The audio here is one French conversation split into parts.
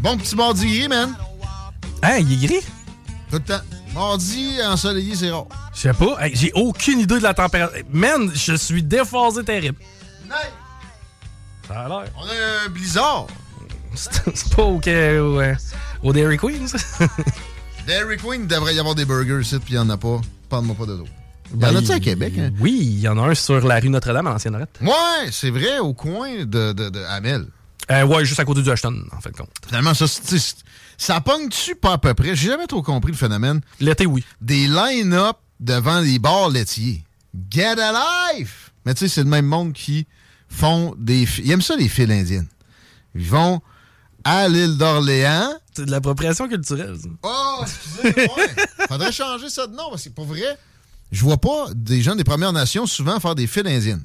Bon petit mardi gris, man. Hein, il est gris? Tout le temps. Mardi ensoleillé, c'est rare. Je sais pas. Hey, J'ai aucune idée de la température. Man, je suis déphasé terrible. Ça a l'air. On a un blizzard. C'est pas au, au, euh, au Dairy Queen, ça? Dairy Queen, il devrait y avoir des burgers ici, puis il n'y en a pas. Parle-moi pas de l'eau. Il y en Ben, a-tu à Québec? Hein? Oui, il y en a un sur la rue Notre-Dame à l'ancienne. Ouais, c'est vrai, au coin de, de, de Hamel. Euh, ouais, juste à côté du Ashton, en fait, compte. Finalement, ça, ça pogne-tu pas à peu près? J'ai jamais trop compris le phénomène. L'été, oui. Des line-up devant les bars laitiers. Get a life! Mais tu sais, c'est le même monde qui font des... Ils aiment ça, les files indiennes. Ils vont à l'île d'Orléans. C'est de l'appropriation culturelle, ça. Oh, excusez, ouais. Faudrait changer ça de nom, parce que pour vrai, je vois pas des gens des Premières Nations souvent faire des files indiennes.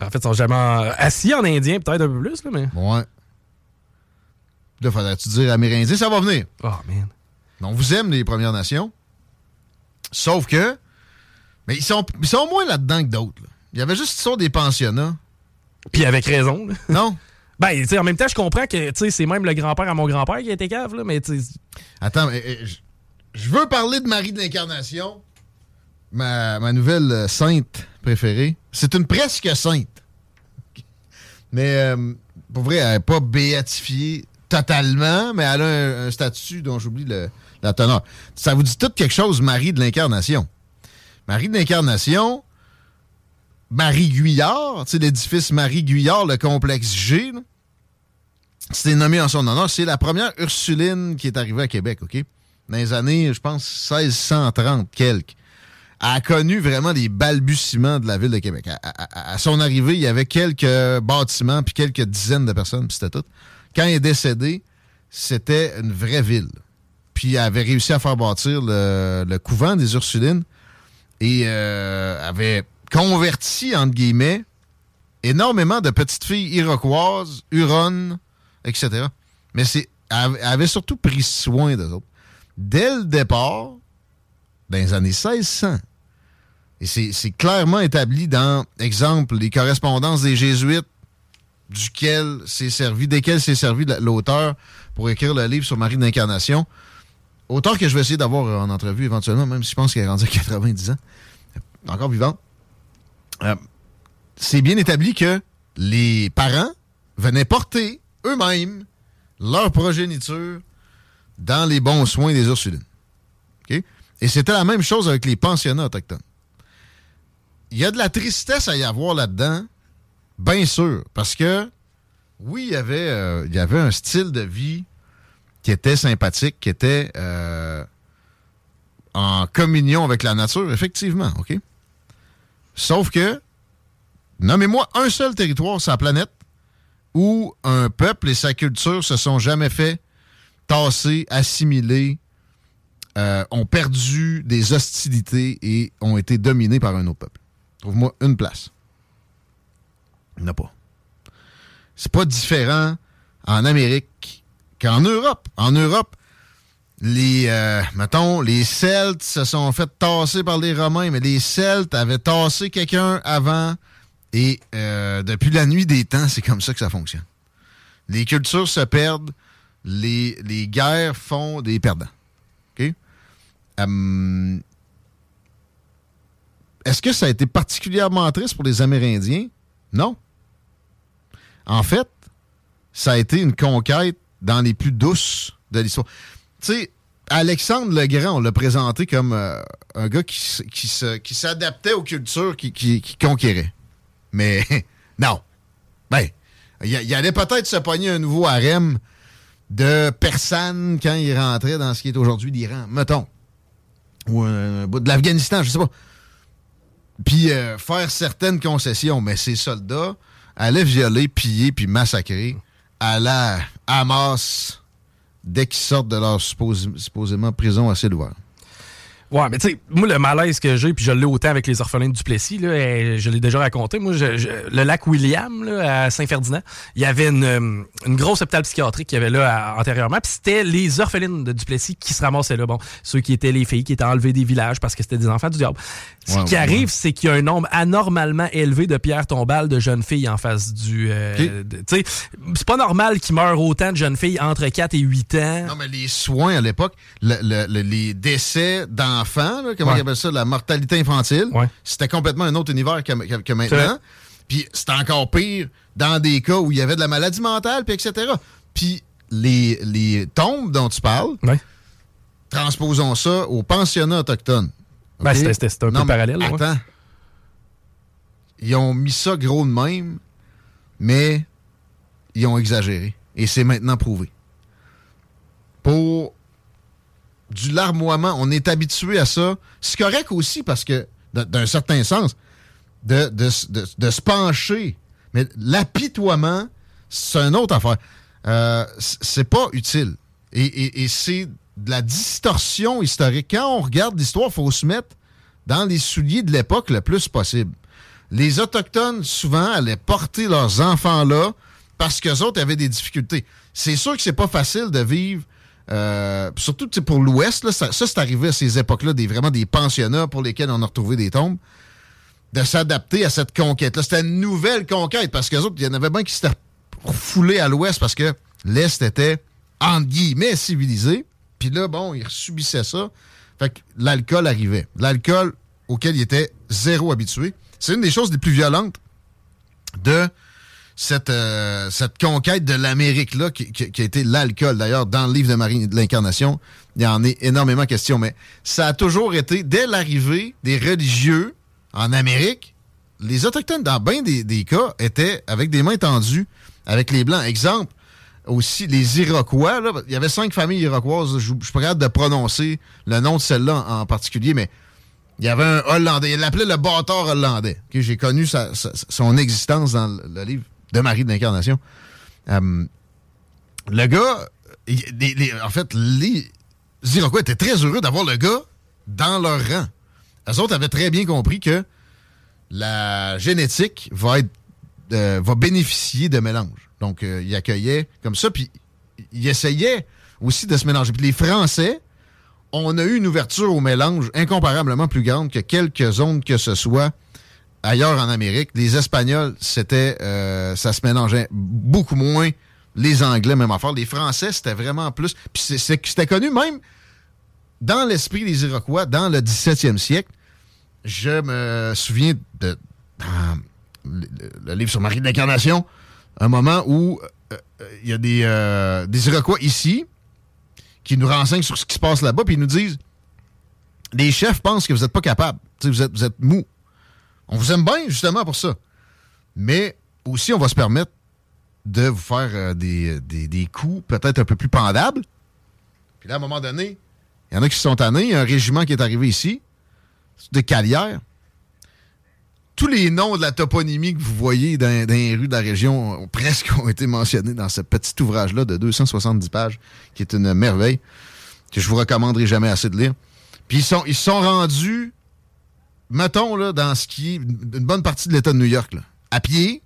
En fait, ils sont jamais assis en indien, peut-être un peu plus, là, mais. Ouais. Là, faudrait-tu dire Amérindiens, ça va venir? Oh, man. On vous aime, les Premières Nations. Sauf que. Mais ils sont, ils sont moins là-dedans que d'autres. là. Il y avait juste l'histoire des pensionnats. Puis avec raison, là. Non? Ben, tu sais, en même temps, je comprends que, tu sais, c'est même le grand-père à mon grand-père qui a été cave, là, mais tu. Attends, mais, euh, je- je veux parler de Marie de l'Incarnation, ma, ma nouvelle euh, sainte préférée. C'est une presque sainte. Mais euh, pour vrai, elle n'est pas béatifiée totalement, mais elle a un, statut dont j'oublie la teneur. Ça vous dit tout quelque chose, Marie de l'Incarnation? Marie de l'Incarnation, Marie Guyard, l'édifice Marie Guyard, le complexe G, c'était nommé en son honneur. C'est la première Ursuline qui est arrivée à Québec, OK? Dans les années, je pense, 1630 quelques. Elle a connu vraiment des balbutiements de la ville de Québec. À, à- à son arrivée, il y avait quelques bâtiments puis quelques dizaines de personnes, puis c'était tout. Quand elle est décédée, c'était une vraie ville. Puis elle avait réussi à faire bâtir le, couvent des Ursulines et euh, avait converti, entre guillemets, énormément de petites filles iroquoises, huronnes, etc. Mais c'est, elle avait surtout pris soin d'eux autres. Dès le départ, dans les années 1600, et c'est clairement établi dans, exemple, les correspondances des Jésuites, duquel s'est servi, desquels s'est servi l'auteur pour écrire le livre sur Marie d'Incarnation. Auteur que je vais essayer d'avoir en entrevue éventuellement, même si je pense qu'elle est rendue à 90 ans. Encore vivante. Euh, c'est bien établi que les parents venaient porter eux-mêmes leur progéniture dans les bons soins des Ursulines. Et c'était la même chose avec les pensionnats autochtones. Il y a de la tristesse à y avoir là-dedans, bien sûr, parce que oui, il y avait, euh, il y avait un style de vie qui était sympathique, qui était euh, en communion avec la nature, effectivement, OK? Sauf que, nommez-moi un seul territoire sur la planète où un peuple et sa culture se sont jamais fait tasser, assimiler, euh, ont perdu des hostilités et ont été dominés par un autre peuple. Trouve-moi une place. Il pas. C'est pas différent en Amérique qu'en Europe. En Europe, les, euh, mettons, les Celtes se sont fait tasser par les Romains, mais les Celtes avaient tassé quelqu'un avant. Et euh, depuis la nuit des temps, c'est comme ça que ça fonctionne. Les cultures se perdent, les, les guerres font des perdants. Hum, Est-ce que ça a été particulièrement triste pour les Amérindiens? Non. En fait, ça a été une conquête dans les plus douces de l'histoire. Tu sais, Alexandre le Grand, on l'a présenté comme euh, un gars qui, qui s'adaptait aux cultures qui, conquérait. Mais non. Ben, il, allait peut-être se pogner un nouveau harem de personnes quand il rentrait dans ce qui est aujourd'hui l'Iran, mettons. Ou de l'Afghanistan, je sais pas. Puis euh, faire certaines concessions. Mais ces soldats allaient violer, piller, puis massacrer à la Hamas dès qu'ils sortent de leur supposément prison assez ouverte. Ouais, mais tu sais, moi, le malaise que j'ai, puis je l'ai autant avec les orphelins de Duplessis, là, je l'ai déjà raconté. Moi, le lac William, là, à Saint-Ferdinand, il y avait une, euh, une, grosse hôpital psychiatrique qu'il y avait là antérieurement, puis c'était les orphelines de Duplessis qui se ramassaient là. Bon, ceux qui étaient les filles qui étaient enlevées des villages parce que c'était des enfants du diable. Ce qui arrive, c'est qu'il y a un nombre anormalement élevé de pierres tombales de jeunes filles en face du. Euh, tu sais, c'est pas normal qu'il meure autant de jeunes filles entre 4 et 8 ans. Non, mais les soins à l'époque, les décès d'enfants, comment on appelle ça, la mortalité infantile, c'était complètement un autre univers que, maintenant. Puis c'était encore pire dans des cas où il y avait de la maladie mentale, puis etc. Puis les, les tombes dont tu parles, transposons ça aux pensionnats autochtones. Ben, c'était un peu parallèle. Attends. Ils ont mis ça gros de même, mais ils ont exagéré. Et c'est maintenant prouvé. Pour du larmoiement, on est habitué à ça. C'est correct aussi parce que, d'un certain sens, de, de, se pencher. Mais l'apitoiement, c'est une autre affaire. Euh, c'est pas utile. Et, et, et c'est de la distorsion historique. Quand on regarde l'histoire, il faut se mettre dans les souliers de l'époque le plus possible. Les Autochtones, souvent, allaient porter leurs enfants là parce qu'eux autres avaient des difficultés. C'est sûr que c'est pas facile de vivre, euh, surtout pour l'Ouest, ça, ça c'est arrivé à ces époques-là, des, vraiment des pensionnats pour lesquels on a retrouvé des tombes, de s'adapter à cette conquête-là. C'était une nouvelle conquête parce qu'eux autres, il y en avait bien qui s'étaient foulés à l'Ouest parce que l'Est était, entre guillemets, civilisé. Puis là, bon, il subissait ça. Fait que l'alcool arrivait. L'alcool auquel il était zéro habitué. C'est une des choses les plus violentes de cette, euh, cette conquête de l'Amérique-là, qui, a été l'alcool. D'ailleurs, dans le livre de Marie de l'Incarnation, il y en est énormément question. Mais ça a toujours été, dès l'arrivée des religieux en Amérique, les Autochtones, dans bien des, des cas, étaient avec des mains tendues avec les Blancs. Exemple, aussi les Iroquois. Il y avait cinq familles iroquoises. Je ne suis de prononcer le nom de celle-là en, particulier, mais il y avait un Hollandais. Il l'appelait le bâtard hollandais. J'ai connu son existence dans le, livre de Marie de l'Incarnation. Euh, le gars, en fait, les Iroquois étaient très heureux d'avoir le gars dans leur rang. Les autres avaient très bien compris que la génétique va euh, bénéficier de mélange. Donc, euh, il accueillait comme ça, puis il essayait aussi de se mélanger. Puis les Français, on a eu une ouverture au mélange incomparablement plus grande que quelques zones que ce soit ailleurs en Amérique. Les Espagnols, c'était, euh, ça se mélangeait beaucoup moins. Les Anglais, même affaire. Les Français, c'était vraiment plus. Puis c'était connu même dans l'esprit des Iroquois, dans le 17e siècle. Je me souviens de le, livre sur Marie de l'Incarnation, un moment où euh, euh, il y a des, Iroquois ici qui nous renseignent sur ce qui se passe là-bas, puis ils nous disent les chefs pensent que vous n'êtes pas capable, vous êtes, vous êtes mou. On vous aime bien, justement, pour ça. Mais aussi, on va se permettre de vous faire des, des, coups peut-être un peu plus pendables. Puis là, à un moment donné, il y en a qui sont tannés. Il y a un régiment qui est arrivé ici, de Calière tous les noms de la toponymie que vous voyez dans, les rues de la région presque ont été mentionnés dans ce petit ouvrage-là de 270 pages, qui est une merveille, que je vous recommanderai jamais assez de lire. Puis ils sont, ils sont rendus, mettons, là, dans ce qui est une bonne partie de l'État de New York, à pied,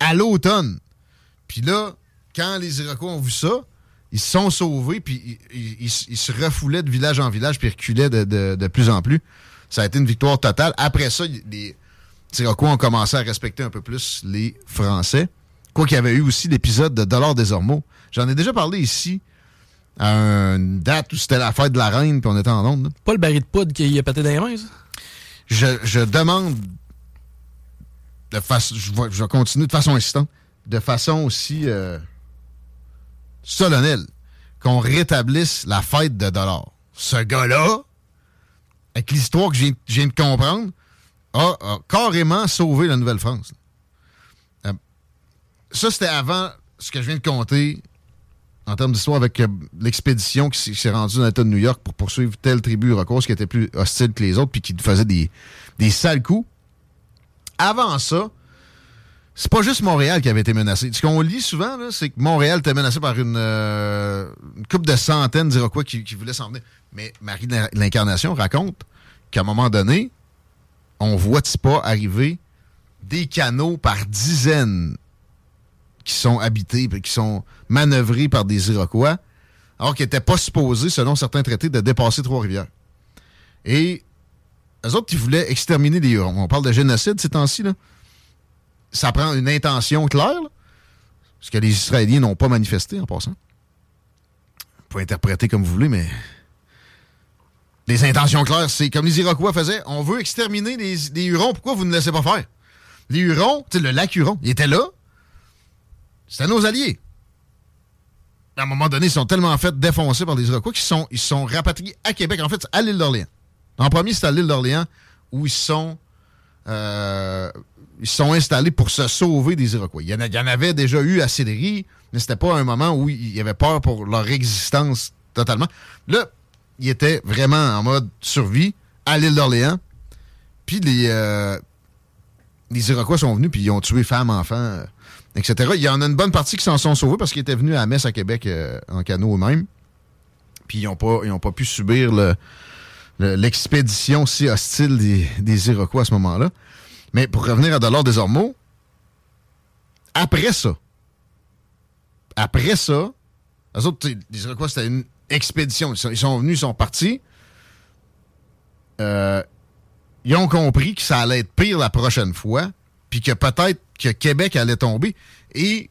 à l'automne. Puis là, quand les Iroquois ont vu ça, ils se sont sauvés, puis ils, se refoulaient de village en village, puis reculaient de, de, plus en plus. Ça a été une victoire totale. Après ça, les, Iroquois ont commencé à respecter un peu plus les Français. Quoi qu'il y avait eu aussi l'épisode de Dollar des Ormeaux. J'en ai déjà parlé ici à une date où c'était la fête de la reine puis on était en onde. Pas le baril de poudre qui a pété dans les mains, ça? Je, demande de façon. Je vais, continuer de façon insistante, de façon aussi euh, solennelle, qu'on rétablisse la fête de Dollar. ce gars-là, avec l'histoire que je viens de comprendre, a, carrément sauvé la Nouvelle-France. Euh, ça, c'était avant ce que je viens de compter en termes d'histoire avec euh, l'expédition qui s'est rendue dans l'État de New York pour poursuivre telle tribu Iroquois qui était plus hostile que les autres puis qui faisait des, des sales coups. Avant ça, c'est pas juste Montréal qui avait été menacé. Ce qu'on lit souvent, c'est que Montréal était menacé par une, euh, couple de centaines d'Iroquois qui, qui voulaient s'en venir. Mais Marie de l'Incarnation raconte qu'à un moment donné, on voit pas arriver des canaux par dizaines qui sont habités, qui sont manœuvrés par des Iroquois, alors qu'ils n'étaient pas supposés, selon certains traités, de dépasser Trois-Rivières. Et eux autres, ils voulaient exterminer les Hurons. On parle de génocide ces temps-ci, là ça prend une intention claire, ce que les Israéliens n'ont pas manifesté en passant. Vous pouvez interpréter comme vous voulez, mais les intentions claires, c'est comme les Iroquois faisaient, on veut exterminer les, Hurons, pourquoi vous ne laissez pas faire? Les Hurons, le lac Huron, il était là, c'était nos alliés. À un moment donné, ils sont tellement fait défoncer par les Iroquois qu'ils sont, ils sont rapatriés à Québec, en fait, à l'île d'Orléans. En premier, c'est à l'île d'Orléans où ils sont euh, ils sont installés pour se sauver des Iroquois. Il y en, avait déjà eu à Sillery, mais c'était pas un moment où il y avait peur pour leur existence totalement. Là, ils étaient vraiment en mode survie à l'île d'Orléans. Puis les, euh, les Iroquois sont venus, puis ils ont tué femmes, enfants, euh, etc. Il y en a une bonne partie qui s'en sont sauvés parce qu'ils étaient venus à Metz, à Québec, euh, en canot eux-mêmes. Puis ils n'ont pas, pas pu subir l'expédition si hostile des, des Iroquois à ce moment-là. Mais pour revenir à Dollar des Ormeaux, après ça, après ça, les autres, quoi? C'était une expédition. Ils sont, venus, ils sont partis. Euh, ils ont compris que ça allait être pire la prochaine fois, puis que peut-être que Québec allait tomber. Et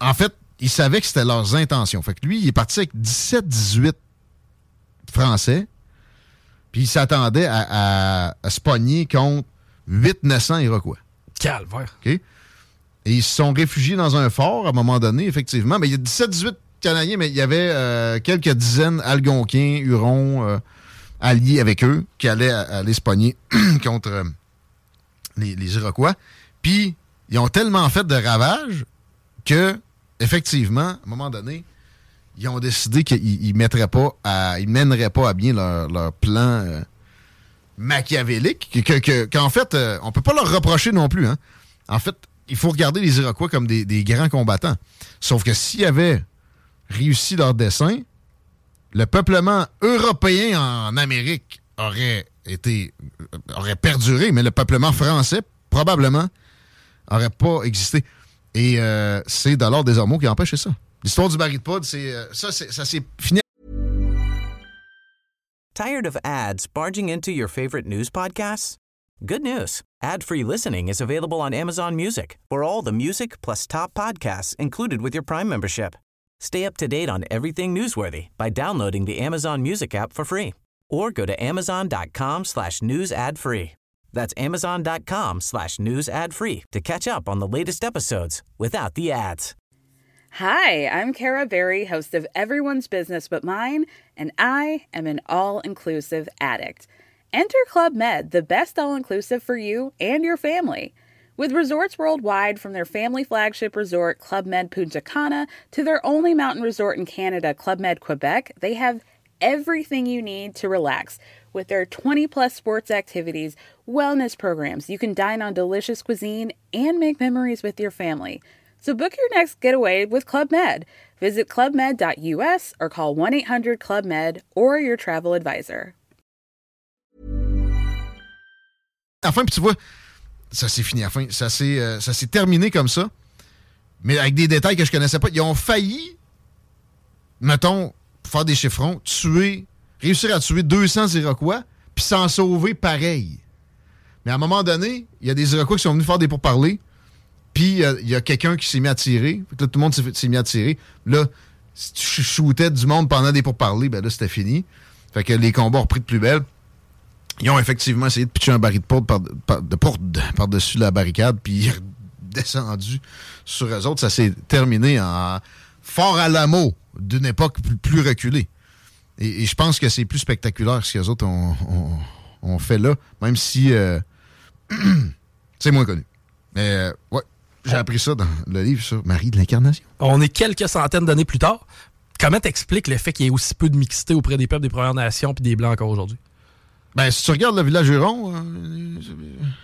en fait, ils savaient que c'était leurs intentions. Fait que lui, il est parti avec 17-18 Français, puis il s'attendait à, à, se pogner contre 800-900 Iroquois. Calvaire. OK? Et ils se sont réfugiés dans un fort à un moment donné, effectivement. Mais il y a 17-18 Canadiens, mais il y avait euh, quelques dizaines Algonquins, Hurons, euh, alliés avec eux, qui allaient aller se pogner contre euh, les, Iroquois. Puis, ils ont tellement fait de ravages que, effectivement, à un moment donné, ils ont décidé qu'ils ne mettraient pas à, ils mèneraient pas à bien leur, leur plan machiavélique qu'en fait, euh, on peut pas leur reprocher non plus. Hein. En fait, il faut regarder les Iroquois comme des, grands combattants. Sauf que s'ils avaient réussi leur dessein, le peuplement européen en Amérique aurait été aurait perduré, mais le peuplement français probablement aurait pas existé. Et euh, c'est Dollar des Ormeaux qui empêche ça. L'histoire du baril de poudre, c'est euh, ça s'est fini Tired of ads barging into your favorite news podcasts? Good news. Ad-free listening is available on Amazon Music for all the music plus top podcasts included with your Prime membership. Stay up to date on everything newsworthy by downloading the Amazon Music app for free or go to amazon.com slash news ad free. That's amazon.com slash news ad free to catch up on the latest episodes without the ads. Hi, I'm Kara Berry, host of Everyone's Business But Mine, and I am an all inclusive addict. Enter Club Med, the best all inclusive for you and your family. With resorts worldwide, from their family flagship resort, Club Med Punta Cana, to their only mountain resort in Canada, Club Med Quebec, they have everything you need to relax. With their 20 plus sports activities, wellness programs, you can dine on delicious cuisine and make memories with your family. So book your next getaway with Club Med. Visit clubmed.us or call 1 800 Club Med or your travel advisor. Enfin, puis tu vois, ça s'est fini. Enfin, ça s'est euh, ça s'est terminé comme ça, mais avec des détails que je connaissais pas. Ils ont failli, mettons, faire des chiffrons, tuer, réussir à tuer 200 Iroquois, puis s'en sauver pareil. Mais à un moment donné, il y a des Iroquois qui sont venus faire des pourparlers puis il y a, quelqu'un qui s'est mis à tirer. là, tout le monde s'est mis à tirer. Là, si tu shootais du monde pendant des pourparlers, ben là, c'était fini. Fait que les combats ont repris de plus belle. Ils ont effectivement essayé de pitcher un baril de poudre par, par, dessus la barricade, puis descendu sur eux autres. Ça s'est terminé en fort à l'amour d'une époque plus, reculée. Et, je pense que c'est plus spectaculaire que ce que les autres ont, fait là, même si euh, c'est moins connu. Mais euh, ouais, j'ai appris ça dans le livre sur Marie de l'Incarnation. On est quelques centaines d'années plus tard. Comment t'expliques le fait qu'il y ait aussi peu de mixité auprès des peuples des Premières Nations puis des Blancs encore aujourd'hui? Ben, si tu regardes le village Huron. Euh,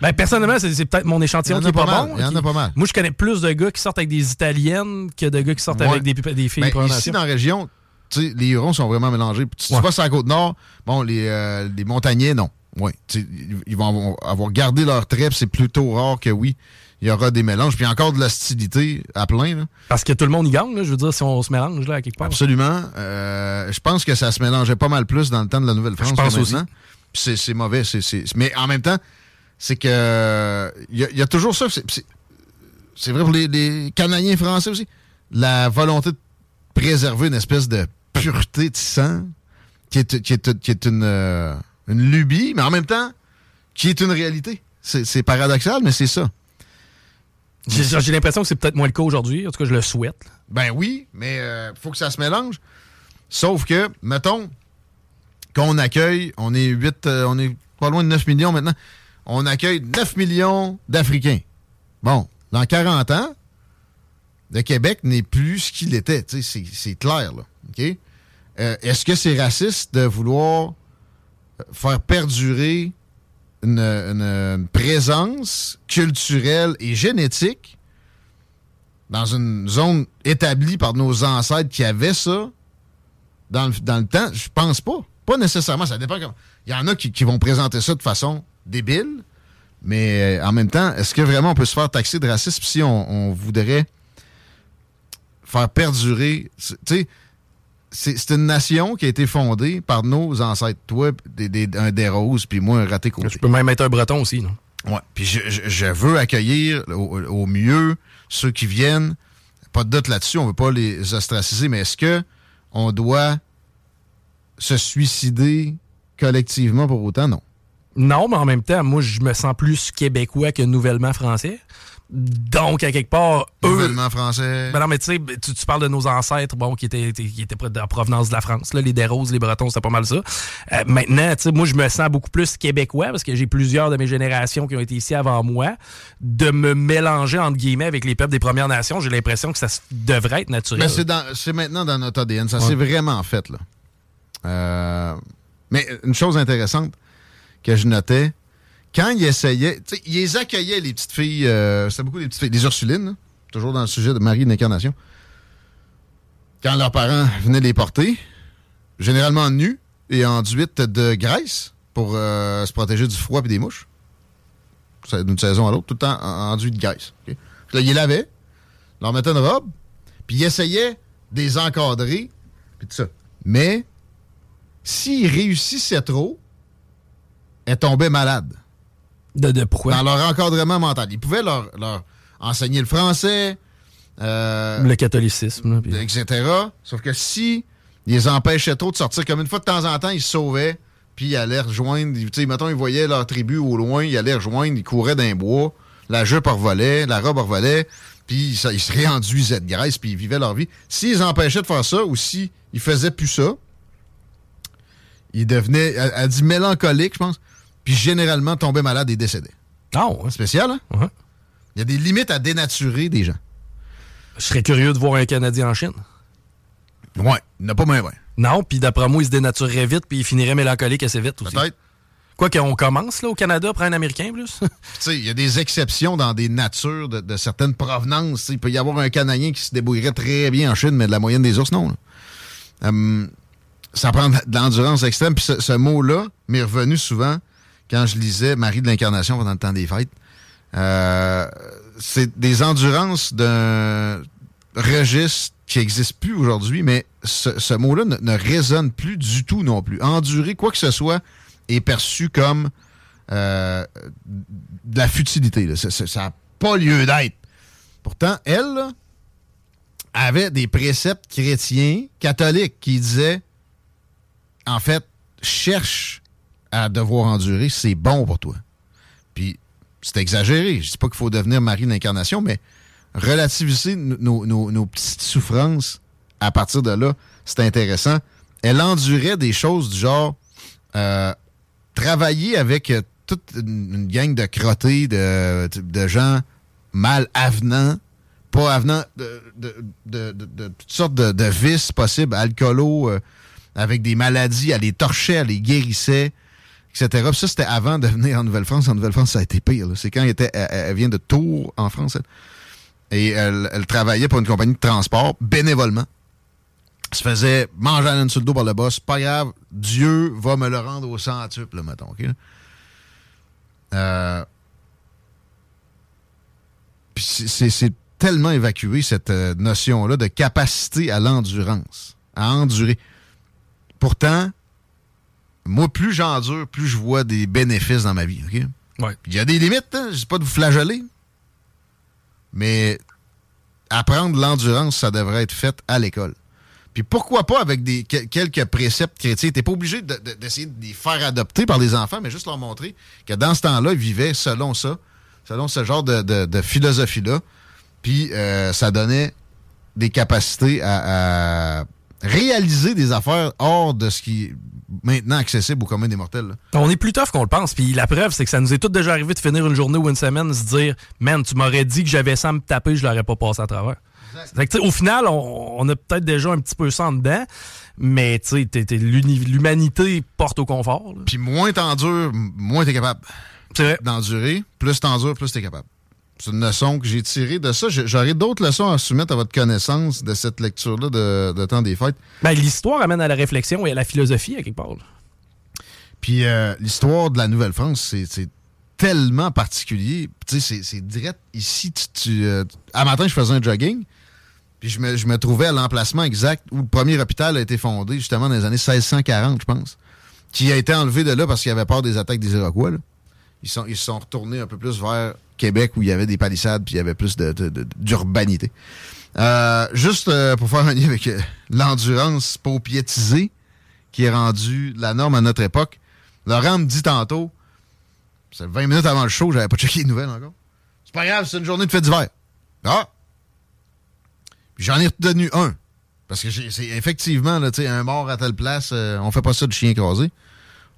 ben, personnellement, c'est peut-être mon échantillon qui est pas, bon. Il y en a pas mal. Moi, je connais plus de gars qui sortent avec des Italiennes que de gars qui sortent avec des, des filles ben, Ici, dans la région, les Hurons sont vraiment mélangés. Si tu vas sur la côte nord, bon, les, euh, les montagnais, non. Oui. Ils vont avoir gardé leur trêve. C'est plutôt rare que oui. Il y aura des mélanges. Puis encore de l'hostilité à plein. Parce que tout le monde y gagne, je veux dire, si on se mélange là, à quelque part. Absolument. Euh, je pense que ça se mélangeait pas mal plus dans le temps de la Nouvelle-France. Je pense aussi. C'est mauvais. Mais en même temps, c'est que. Il y, a toujours ça. C'est vrai pour les, les Canadiens français aussi. La volonté de préserver une espèce de pureté de sang qui est, qui est, une, euh, une lubie, mais en même temps, qui est une réalité. C'est paradoxal, mais c'est ça. J'ai l'impression que c'est peut-être moins le cas aujourd'hui. En tout cas, je le souhaite. Ben oui, mais il euh, faut que ça se mélange. Sauf que, mettons qu'on accueille, on est 8, euh, on est pas loin de 9 millions maintenant, on accueille 9 millions d'Africains. Bon, dans 40 ans, le Québec n'est plus ce qu'il était. C'est clair, là. Euh, est-ce que c'est raciste de vouloir faire perdurer une, présence culturelle et génétique dans une zone établie par nos ancêtres qui avaient ça dans le, temps? Je pense pas. Pas nécessairement. Ça dépend. Il y en a qui, vont présenter ça de façon débile, mais euh, en même temps, est-ce que vraiment on peut se faire taxer de racisme si on, voudrait faire perdurer. Tu sais, c'est une nation qui a été fondée par nos ancêtres. Toi, des, un des roses, puis moi, un raté côté. Je peux même être un breton aussi, non? Ouais. Puis je, veux accueillir au, mieux ceux qui viennent. Pas de doute là-dessus, on veut pas les ostraciser, mais est-ce que on doit se suicider collectivement pour autant? Non. Non, mais en même temps, moi, je me sens plus québécois que nouvellement français. Donc, à quelque part, eux. français. Ben non, mais tu sais, tu parles de nos ancêtres, bon, qui étaient, qui étaient en provenance de la France. Là, les Desroses, les Bretons, c'était pas mal ça. Euh, maintenant, tu sais, moi, je me sens beaucoup plus québécois parce que j'ai plusieurs de mes générations qui ont été ici avant moi. De me mélanger, entre guillemets, avec les peuples des Premières Nations, j'ai l'impression que ça devrait être naturel. Mais c'est maintenant dans notre ADN. Ça s'est vraiment fait, là. Euh, mais une chose intéressante que je notais, quand ils essayaient, ils les accueillaient, les petites filles, euh, c'était beaucoup des petites filles, des Ursulines, toujours dans le sujet de Marie de l'Incarnation. Quand leurs parents venaient les porter, généralement nus et enduites de graisse pour euh, se protéger du froid et des mouches. D'une saison à l'autre, tout le temps enduit de graisse. Là, ils les lavaient, leur mettaient une robe, puis ils essayaient de les encadrer, puis tout ça. Mais, s'ils réussissaient trop, elles tombaient malades. De, pourquoi? Dans leur encadrement mental. Ils pouvaient leur, enseigner le français. Euh, le catholicisme. Etc. Sauf que si ils les empêchaient trop de sortir, comme une fois de temps en temps, ils se sauvaient, puis ils allaient rejoindre. Tu sais, mettons, ils voyaient leur tribu au loin, ils allaient rejoindre, ils couraient d'un bois, la jupe revolait, la robe revolait, puis ils, se réenduisaient de graisse, puis ils vivaient leur vie. S'ils empêchaient de faire ça, ou s'ils ils faisaient plus ça, ils devenaient, elle, elle dit mélancolique, je pense, puis généralement tomber malade et décédé. Ah ouais. Spécial, hein? Il y a des limites à dénaturer des gens. Je serais curieux de voir un Canadien en Chine. Ouais, il n'a pas moins ouais. Non, puis d'après moi, il se dénaturerait vite, puis il finirait mélancolique assez vite aussi. Peut-être. Quoi qu'on commence là, au Canada après un Américain plus. tu sais, il y a des exceptions dans des natures de, certaines provenances. Il peut y avoir un Canadien qui se débrouillerait très bien en Chine, mais de la moyenne des ours, non. Hum, ça prend de l'endurance extrême. Puis ce mot-là m'est revenu souvent quand je lisais Marie de l'Incarnation pendant le temps des fêtes. Euh, c'est des endurances d'un registre qui n'existe plus aujourd'hui, mais ce, mot-là ne, résonne plus du tout non plus. Endurer quoi que ce soit est perçu comme euh, de la futilité. Ça n'a pas lieu d'être. Pourtant, elle avait des préceptes chrétiens, catholiques, qui disaient, en fait, cherche à devoir endurer, c'est bon pour toi. Puis, c'est exagéré. Je dis pas qu'il faut devenir Marie d'incarnation, mais relativiser nos, petites souffrances à partir de là, c'est intéressant. elle endurait des choses du genre euh, travailler avec euh, toute une, gang de crottés, de, de gens mal avenants, pas avenants, de, de, toutes sortes de, vices possibles, alcoolo, euh, avec des maladies, elle les torchait, elle les guérissait, etc. ça, c'était avant de venir en Nouvelle-France. En Nouvelle-France, ça a été pire. C'est quand elle, était, elle, vient de Tours, en France. Et elle, elle travaillait pour une compagnie de transport bénévolement se faisait manger à sur le dos par le boss. Pas grave, Dieu va me le rendre au centuple, mettons. Euh, c'est tellement évacué, cette euh, notion-là de capacité à l'endurance, à endurer. Pourtant, moi, plus j'endure, plus je vois des bénéfices dans ma vie. OK? Il y a des limites, hein? je dis pas de vous flageller. Mais apprendre l'endurance, ça devrait être fait à l'école. Puis pourquoi pas avec des quelques préceptes chrétiens? T'es pas obligé d'essayer de, les faire adopter par les enfants, mais juste leur montrer que dans ce temps-là, ils vivaient selon ça, selon ce genre de, philosophie-là. Puis euh, ça donnait des capacités à, réaliser des affaires hors de ce qui maintenant accessible au commun des mortels. On est plus tough qu'on le pense. Puis la preuve, c'est que ça nous est tout déjà arrivé de finir une journée ou une semaine, se dire, man, tu m'aurais dit que j'avais ça à me taper, je l'aurais pas passé à travers au final, on, a peut-être déjà un petit peu ça en dedans, mais l'humanité porte au confort. Puis moins t'endures, moins t'es capable d'endurer. Plus t'endures, plus t'es capable. C'est une leçon que j'ai tirée de ça. J'aurais d'autres leçons à soumettre à votre connaissance de cette lecture-là de, Temps des Fêtes. Ben, l'histoire amène à la réflexion et à la philosophie, à quelque part. Puis euh, l'histoire de la Nouvelle-France, c'est tellement particulier. Tu sais, c'est direct ici. Tu, euh, à matin, je faisais un jogging. Puis je me, trouvais à l'emplacement exact où le premier hôpital a été fondé, justement dans les années 1640, je pense, qui a été enlevé de là parce qu'il avait peur des attaques des Iroquois. Ils sont, ils sont retournés un peu plus vers Québec où il y avait des palissades puis il y avait plus d'urbanité. Euh, juste euh, pour faire un lien avec euh, l'endurance paupiétisée qui est rendue la norme à notre époque, Laurent me dit tantôt, c'est 20 minutes avant le show, j'avais pas checké les nouvelles encore. C'est pas grave, c'est une journée de fête d'hiver. Ah! J'en ai retenu un. Parce que c'est effectivement, là, un mort à telle place, on fait pas ça de chien écrasé.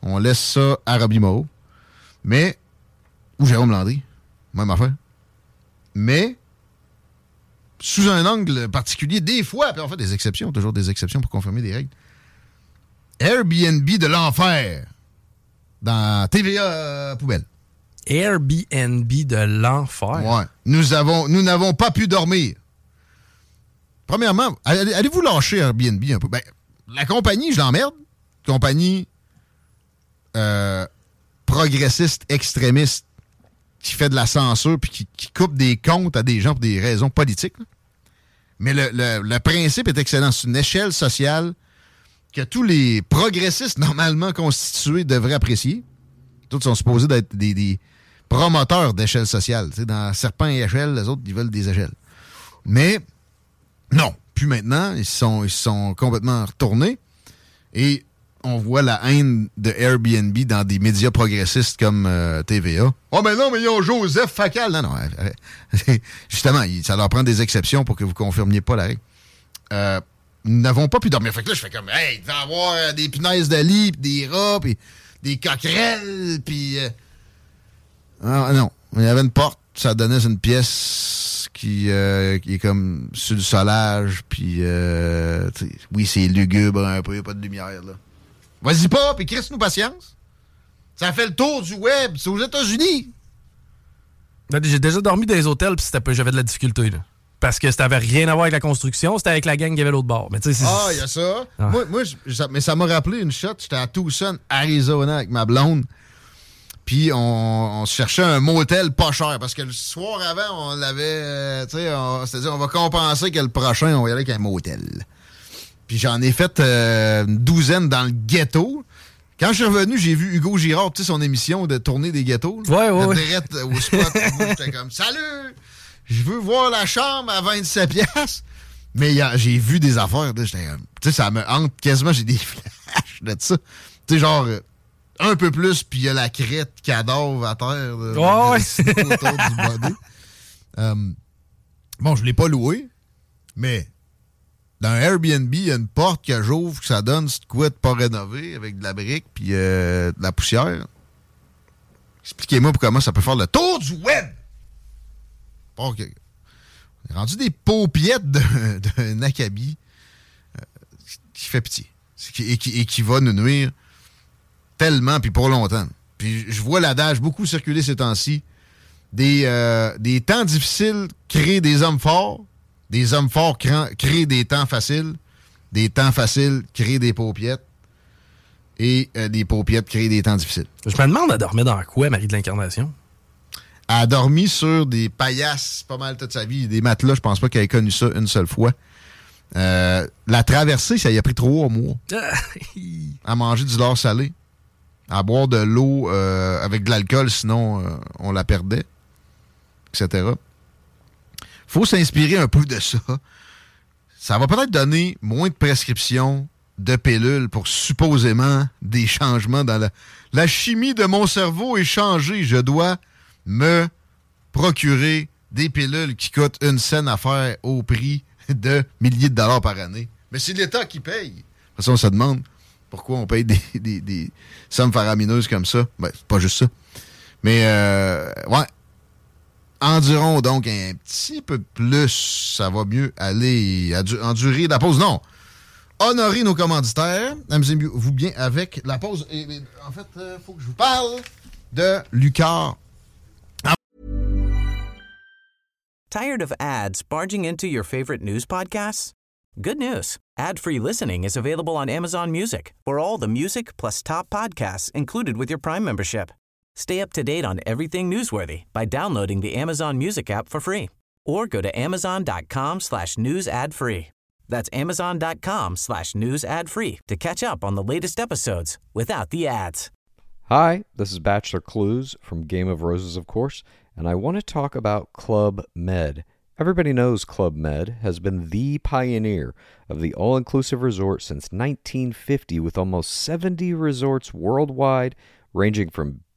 On laisse ça à Robbie Moreau. Mais, ou Jérôme Landry, même affaire. Mais, sous un angle particulier, des fois, puis on fait des exceptions, toujours des exceptions pour confirmer des règles. Airbnb de l'enfer dans TVA euh, Poubelle. Airbnb de l'enfer? Ouais. Nous avons, nous n'avons pas pu dormir. Premièrement, allez-vous lâcher Airbnb un peu? Ben, la compagnie, je l'emmerde. Compagnie euh, progressiste, extrémiste, qui fait de la censure puis qui, coupe des comptes à des gens pour des raisons politiques. Mais le, principe est excellent. C'est une échelle sociale que tous les progressistes normalement constitués devraient apprécier. Tous sont supposés d'être des, promoteurs d'échelle sociale. dans Serpent et Échelle, les autres, ils veulent des échelles. Mais non, plus maintenant. Ils sont, ils sont complètement retournés. Et on voit la haine de Airbnb dans des médias progressistes comme euh, TVA. Oh, mais non, mais ils ont Joseph Facal. Non, non. Justement, ça leur prend des exceptions pour que vous confirmiez pas la règle. Euh, nous n'avons pas pu dormir. Fait que là, je fais comme, hey, il va avoir euh, des punaises de lit, pis des rats, puis des coquerelles, puis. Ah, non. Il y avait une porte, ça donnait une pièce euh, qui, est comme sur le solage, puis euh, oui, c'est lugubre un peu, pas de lumière, là. Vas-y pas, puis crisse-nous patience. Ça fait le tour du web, c'est aux États-Unis. J'ai déjà dormi dans les hôtels, puis j'avais de la difficulté, là. Parce que ça n'avait rien à voir avec la construction, c'était avec la gang qui avait l'autre bord. Mais ah, il y a ça. Ah. Moi, moi mais ça m'a rappelé une shot. J'étais à Tucson, Arizona, avec ma blonde. Puis on, on, cherchait un motel pas cher parce que le soir avant, on l'avait, euh, tu sais, c'est-à-dire on va compenser que le prochain, on va y aller avec un motel. Puis j'en ai fait euh, une douzaine dans le ghetto. Quand je suis revenu, j'ai vu Hugo Girard, tu sais, son émission de tourner des ghettos. Ouais, ouais, ouais. Euh, au spot. J'étais comme, salut! Je veux voir la chambre à 27 pièces. Mais j'ai vu des affaires. Tu sais, ça me hante quasiment. J'ai des flashs de ça. Tu sais, genre un peu plus, puis il y a la crête cadavre à terre de, autour du body. Euh, bon, je ne l'ai pas loué, mais dans Airbnb, il y a une porte que j'ouvre, que ça donne, quoi de pas rénové avec de la brique puis euh, de la poussière. Expliquez-moi comment ça peut faire le tour du web. On est rendu des paupiettes d'un acabit euh, qui fait pitié et qui, va nous nuire tellement puis pour longtemps. Puis je vois l'adage beaucoup circuler ces temps-ci. Des, euh, des temps difficiles créent des hommes forts. Des hommes forts créent des temps faciles. Des temps faciles créent des paupiettes. Et euh, des paupiettes créent des temps difficiles. Je me demande, à dormir dans quoi, Marie de l'Incarnation? Elle a dormi sur des paillasses pas mal toute sa vie. Des matelas, je pense pas qu'elle ait connu ça une seule fois. Euh, la traversée, ça y a pris trois mois. à manger du lard salé. À boire de l'eau euh, avec de l'alcool, sinon on la perdait. Etc faut s'inspirer un peu de ça. Ça va peut-être donner moins de prescriptions de pilules pour supposément des changements dans la... La chimie de mon cerveau est changée. Je dois me procurer des pilules qui coûtent une scène à faire au prix de milliers de dollars par année. Mais c'est l'État qui paye. De toute façon, on se demande pourquoi on paye des, des sommes faramineuses comme ça. Ben, c'est pas juste ça. Mais, euh, ouais, endurons donc un petit peu plus. Ça va mieux aller endurer la pause. Non. Honorer nos commanditaires. Amusez-vous bien avec la pause. Et, en fait, il euh, faut que je vous parle de Lucar. Tired of ads barging into your favorite news podcasts? Good news. Ad-free listening is available on Amazon Music for all the music plus top podcasts included with your Prime membership. Stay up to date on everything newsworthy by downloading the Amazon Music app for free or go to amazon.com slash news ad free. That's amazon.com slash news ad free to catch up on the latest episodes without the ads. Hi, this is Bachelor Clues from Game of Roses, of course, and I want to talk about Club Med. Everybody knows Club Med has been the pioneer of the all inclusive resort since 1950 with almost 70 resorts worldwide, ranging from